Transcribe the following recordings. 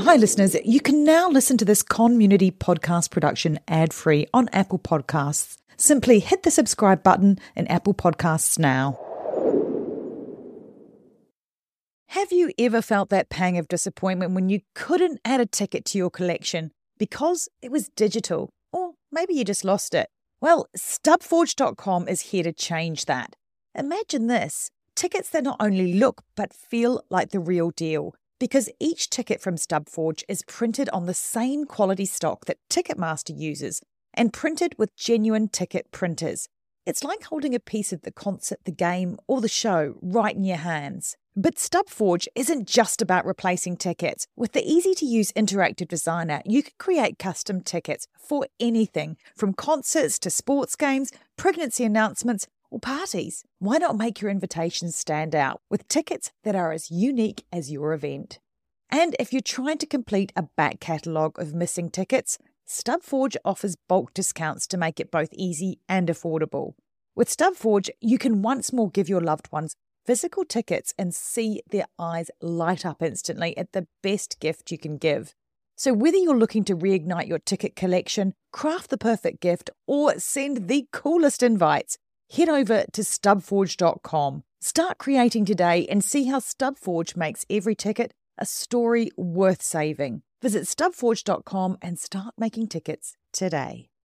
Hi, listeners. You can now listen to this CONmunity podcast production ad free on Apple Podcasts. Simply hit the subscribe button in Apple Podcasts now. Have you ever felt that pang of disappointment when you couldn't add a ticket to your collection because it was digital? Or maybe you just lost it? Well, stubforge.com is here to change that. Imagine this tickets that not only look but feel like the real deal because each ticket from Stubforge is printed on the same quality stock that Ticketmaster uses and printed with genuine ticket printers. It's like holding a piece of the concert, the game, or the show right in your hands. But Stubforge isn't just about replacing tickets. With the easy to use interactive designer, you can create custom tickets for anything from concerts to sports games, pregnancy announcements, or parties. Why not make your invitations stand out with tickets that are as unique as your event? And if you're trying to complete a back catalogue of missing tickets, Stubforge offers bulk discounts to make it both easy and affordable. With Stubforge, you can once more give your loved ones physical tickets and see their eyes light up instantly at the best gift you can give. So, whether you're looking to reignite your ticket collection, craft the perfect gift, or send the coolest invites, head over to stubforge.com. Start creating today and see how Stubforge makes every ticket a story worth saving. Visit stubforge.com and start making tickets today.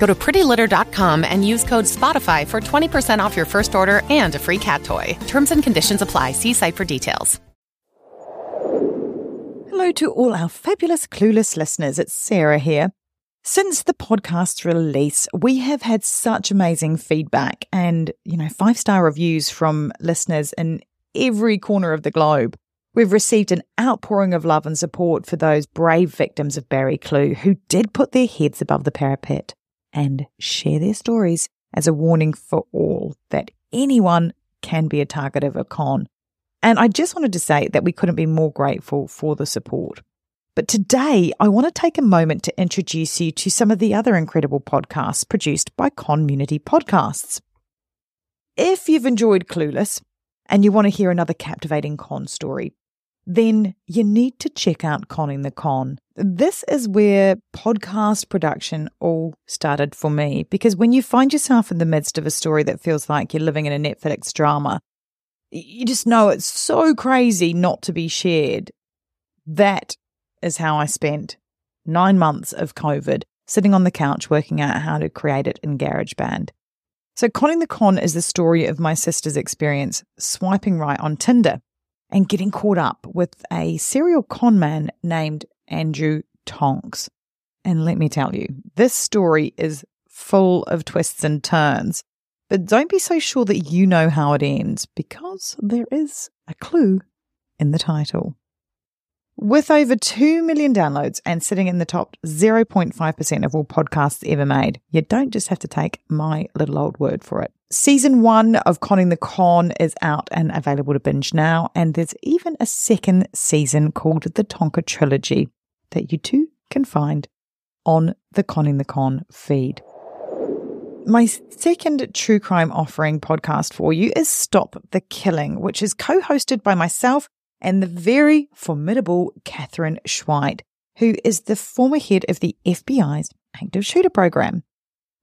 Go to prettylitter.com and use code SPOTIFY for 20% off your first order and a free cat toy. Terms and conditions apply. See site for details. Hello to all our fabulous Klooghless listeners. It's Sarah here. Since the podcast's release, we have had such amazing feedback and, you know, five star reviews from listeners in every corner of the globe. We've received an outpouring of love and support for those brave victims of Barry Kloogh who did put their heads above the parapet and share their stories as a warning for all that anyone can be a target of a con. And I just wanted to say that we couldn't be more grateful for the support. But today, I want to take a moment to introduce you to some of the other incredible podcasts produced by CONmunity Podcasts. If you've enjoyed Klooghless and you want to hear another captivating con story, then you need to check out Conning the Con. This is where podcast production all started for me because when you find yourself in the midst of a story that feels like you're living in a Netflix drama, you just know it's so crazy not to be shared. That is how I spent nine months of COVID sitting on the couch working out how to create it in GarageBand. So, Conning the Con is the story of my sister's experience swiping right on Tinder and getting caught up with a serial con man named Andrew Tonks. And let me tell you, this story is full of twists and turns. But don't be so sure that you know how it ends because there is a clue in the title. With over 2 million downloads and sitting in the top 0.5% of all podcasts ever made, you don't just have to take my little old word for it. Season one of Conning the Con is out and available to binge now, and there's even a second season called the Tonka Trilogy that you too can find on the Conning the Con feed. My second true crime offering podcast for you is Stop the Killing, which is co hosted by myself and the very formidable Katherine Schweit, who is the former head of the FBI's active shooter program.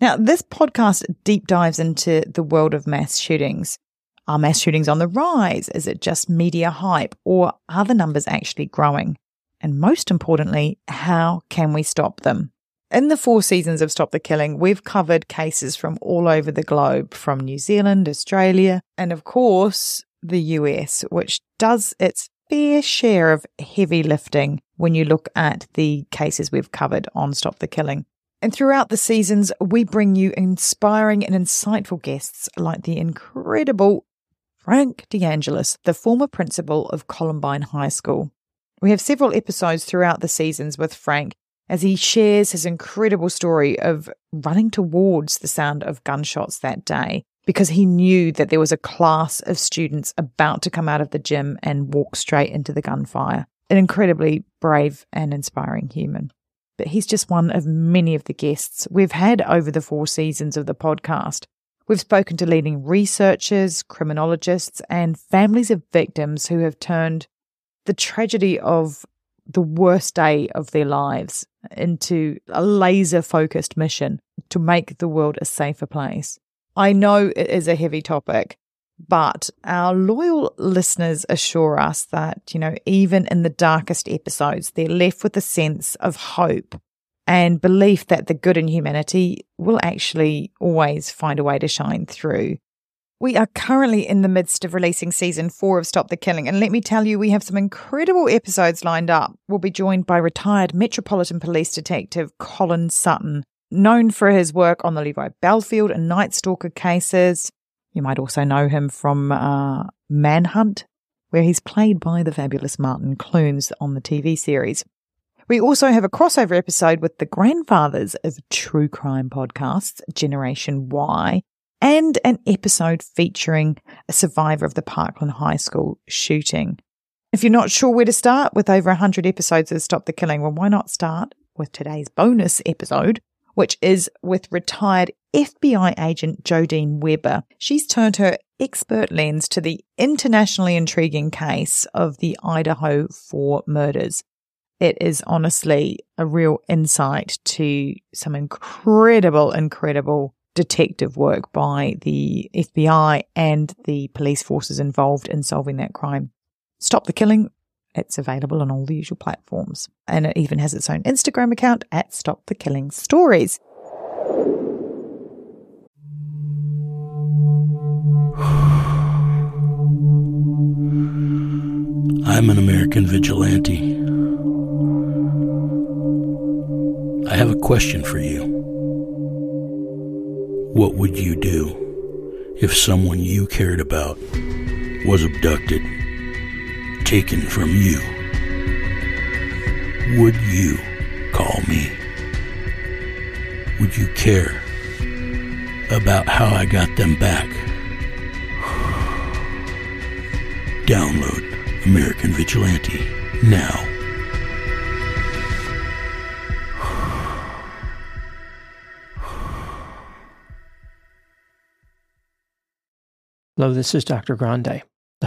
Now, this podcast deep dives into the world of mass shootings. Are mass shootings on the rise? Is it just media hype? Or are the numbers actually growing? And most importantly, how can we stop them? In the four seasons of Stop the Killing, we've covered cases from all over the globe, from New Zealand, Australia, and of course, the US, which does its fair share of heavy lifting when you look at the cases we've covered on Stop the Killing. And throughout the seasons, we bring you inspiring and insightful guests like the incredible Frank DeAngelis, the former principal of Columbine High School. We have several episodes throughout the seasons with Frank as he shares his incredible story of running towards the sound of gunshots that day because he knew that there was a class of students about to come out of the gym and walk straight into the gunfire. An incredibly brave and inspiring human. But he's just one of many of the guests we've had over the four seasons of the podcast. We've spoken to leading researchers, criminologists, and families of victims who have turned the tragedy of the worst day of their lives into a laser focused mission to make the world a safer place. I know it is a heavy topic, but our loyal listeners assure us that, you know, even in the darkest episodes, they're left with a sense of hope and belief that the good in humanity will actually always find a way to shine through. We are currently in the midst of releasing season four of Stop the Killing, and let me tell you, we have some incredible episodes lined up. We'll be joined by retired Metropolitan Police Detective Colin Sutton, known for his work on the Levi Bellfield and Night Stalker cases. You might also know him from uh, Manhunt, where he's played by the fabulous Martin Clunes on the TV series. We also have a crossover episode with the grandfathers of true crime podcasts, Generation Why, and an episode featuring a survivor of the Parkland High School shooting. If you're not sure where to start with over 100 episodes of Stop the Killing, well, why not start with today's bonus episode, which is with retired FBI agent Jodine Weber. She's turned her expert lens to the internationally intriguing case of the Idaho Four murders. It is honestly a real insight to some incredible, incredible detective work by the FBI and the police forces involved in solving that crime. Stop the Killing. It's available on all the usual platforms. And it even has its own Instagram account at Stop the Killing Stories. I'm an American vigilante. I have a question for you. What would you do if someone you cared about was abducted, taken from you? Would you call me? Would you care about how I got them back? Download American Vigilante now. Hello, this is Dr. Grande,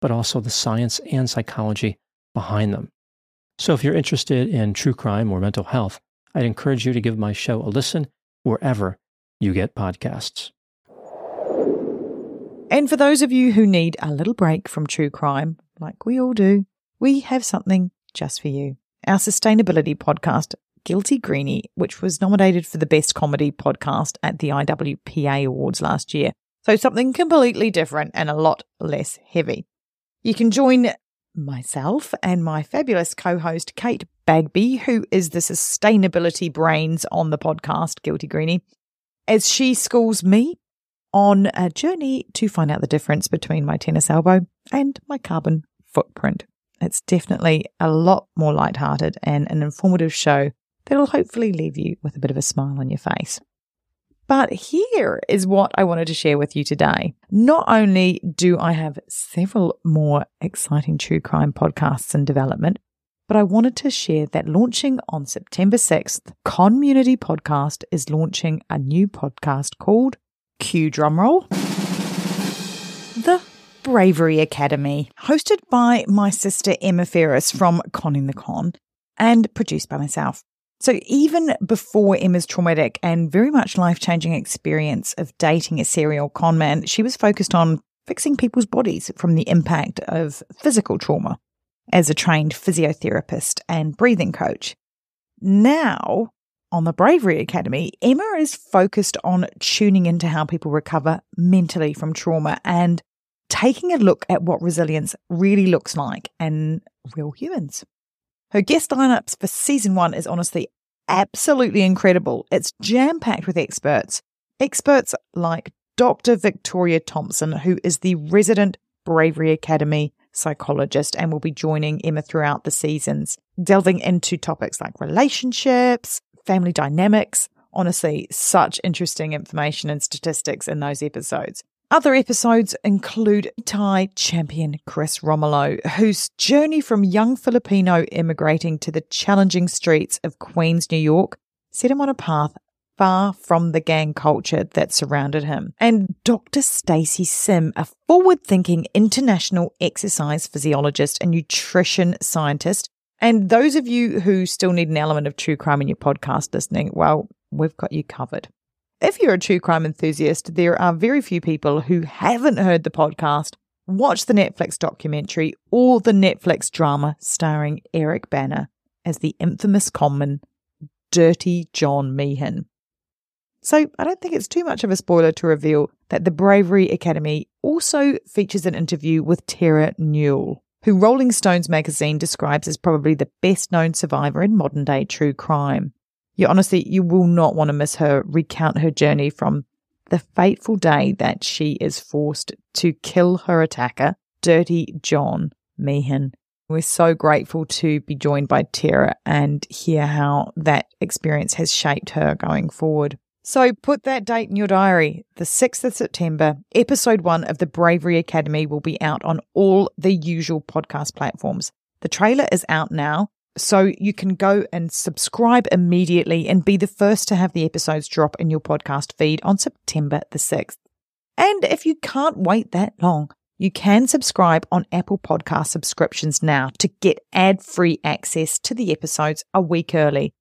but also the science and psychology behind them. So if you're interested in true crime or mental health, I'd encourage you to give my show a listen wherever you get podcasts. And for those of you who need a little break from true crime, like we all do, we have something just for you. Our sustainability podcast, Guilty Greenie, which was nominated for the Best Comedy Podcast at the IWPA Awards last year, so something completely different and a lot less heavy. You can join myself and my fabulous co host, Kate Bagby, who is the sustainability brains on the podcast, Guilty Greenie, as she schools me on a journey to find out the difference between my tennis elbow and my carbon footprint. It's definitely a lot more lighthearted and an informative show that'll hopefully leave you with a bit of a smile on your face. But here is what I wanted to share with you today. Not only do I have several more exciting true crime podcasts in development, but I wanted to share that launching on September 6th, CONmunity Podcast is launching a new podcast called Q Drumroll. The Bravery Academy, hosted by my sister Emma Ferris from Conning the Con and produced by myself. So, even before Emma's traumatic and very much life changing experience of dating a serial conman, she was focused on fixing people's bodies from the impact of physical trauma as a trained physiotherapist and breathing coach. Now, On the Bravery Academy, Emma is focused on tuning into how people recover mentally from trauma and taking a look at what resilience really looks like in real humans. Her guest lineups for season one is honestly absolutely incredible. It's jam packed with experts. Experts like Dr. Victoria Thompson, who is the resident Bravery Academy psychologist and will be joining Emma throughout the seasons, delving into topics like relationships, family dynamics. Honestly, such interesting information and statistics in those episodes. Other episodes include Thai champion Chris Romelo, whose journey from young Filipino immigrating to the challenging streets of Queens, New York, set him on a path far from the gang culture that surrounded him. And Dr. Stacy Sims, a forward-thinking international exercise physiologist and nutrition scientist. And those of you who still need an element of true crime in your podcast listening, well, we've got you covered. If you're a true crime enthusiast, there are very few people who haven't heard the podcast, watched the Netflix documentary, or the Netflix drama starring Eric Bana as the infamous conman Dirty John Meehan. So I don't think it's too much of a spoiler to reveal that the Bravery Academy also features an interview with Terra Newell, who Rolling Stones magazine describes as probably the best known survivor in modern day true crime. You honestly, you will not want to miss her recount her journey from the fateful day that she is forced to kill her attacker, Dirty John Meehan. We're so grateful to be joined by Terra and hear how that experience has shaped her going forward. So put that date in your diary. The 6th of September, episode one of the Bravery Academy will be out on all the usual podcast platforms. The trailer is out now. So you can go and subscribe immediately and be the first to have the episodes drop in your podcast feed on September the 6th. And if you can't wait that long, you can subscribe on Apple Podcast subscriptions now to get ad free access to the episodes a week early.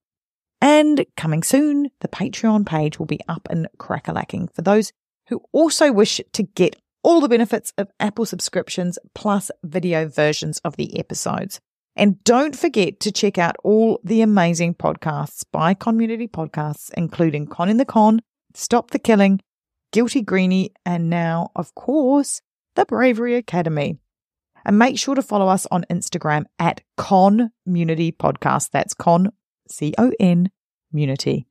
And coming soon, the Patreon page will be up and crackalacking for those who also wish to get all the benefits of Apple subscriptions plus video versions of the episodes. And don't forget to check out all the amazing podcasts by CONmunity Podcasts, including Conning the Con, Stop the Killing, Guilty Greenie, and now, of course, the Bravery Academy. And make sure to follow us on Instagram at CONmunity Podcast. That's Con, C O N, Munity,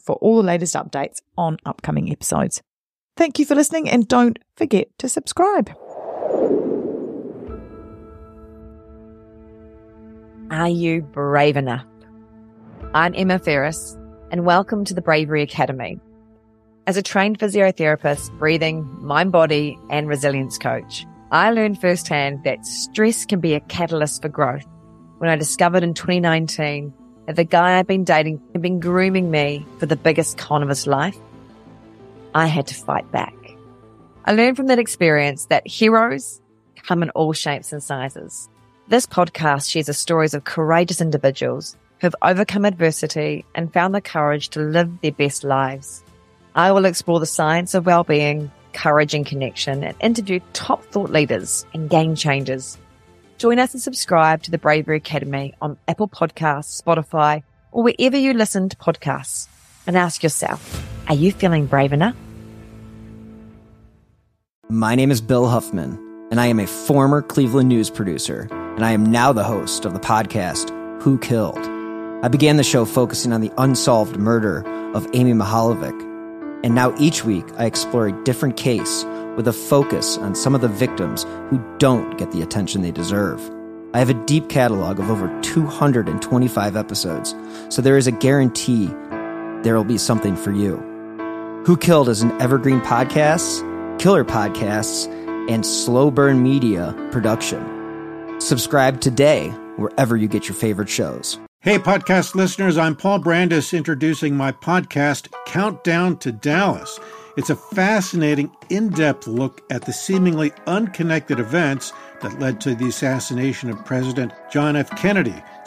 for all the latest updates on upcoming episodes. Thank you for listening and don't forget to subscribe. Are you brave enough? I'm Emma Ferris, and welcome to the Bravery Academy. As a trained physiotherapist, breathing, mind body, and resilience coach, I learned firsthand that stress can be a catalyst for growth when I discovered in 2019 that the guy I'd been dating had been grooming me for the biggest con of his life. I had to fight back. I learned from that experience that heroes come in all shapes and sizes. This podcast shares the stories of courageous individuals who have overcome adversity and found the courage to live their best lives. I will explore the science of well-being, courage and connection and interview top thought leaders and game changers. Join us and subscribe to the Bravery Academy on Apple Podcasts, Spotify, or wherever you listen to podcasts and ask yourself, are you feeling brave enough? My name is Bill Huffman, and I am a former Cleveland news producer and I am now the host of the podcast, Who Killed? I began the show focusing on the unsolved murder of Amy Mihaljevic, and now each week I explore a different case with a focus on some of the victims who don't get the attention they deserve. I have a deep catalog of over 225 episodes, so there is a guarantee there will be something for you. Who Killed is an evergreen podcast, killer podcasts, and slow burn media production. Subscribe today wherever you get your favorite shows. Hey, podcast listeners, I'm Paul Brandus introducing my podcast, Countdown to Dallas. It's a fascinating, in depth look at the seemingly unconnected events that led to the assassination of President John F. Kennedy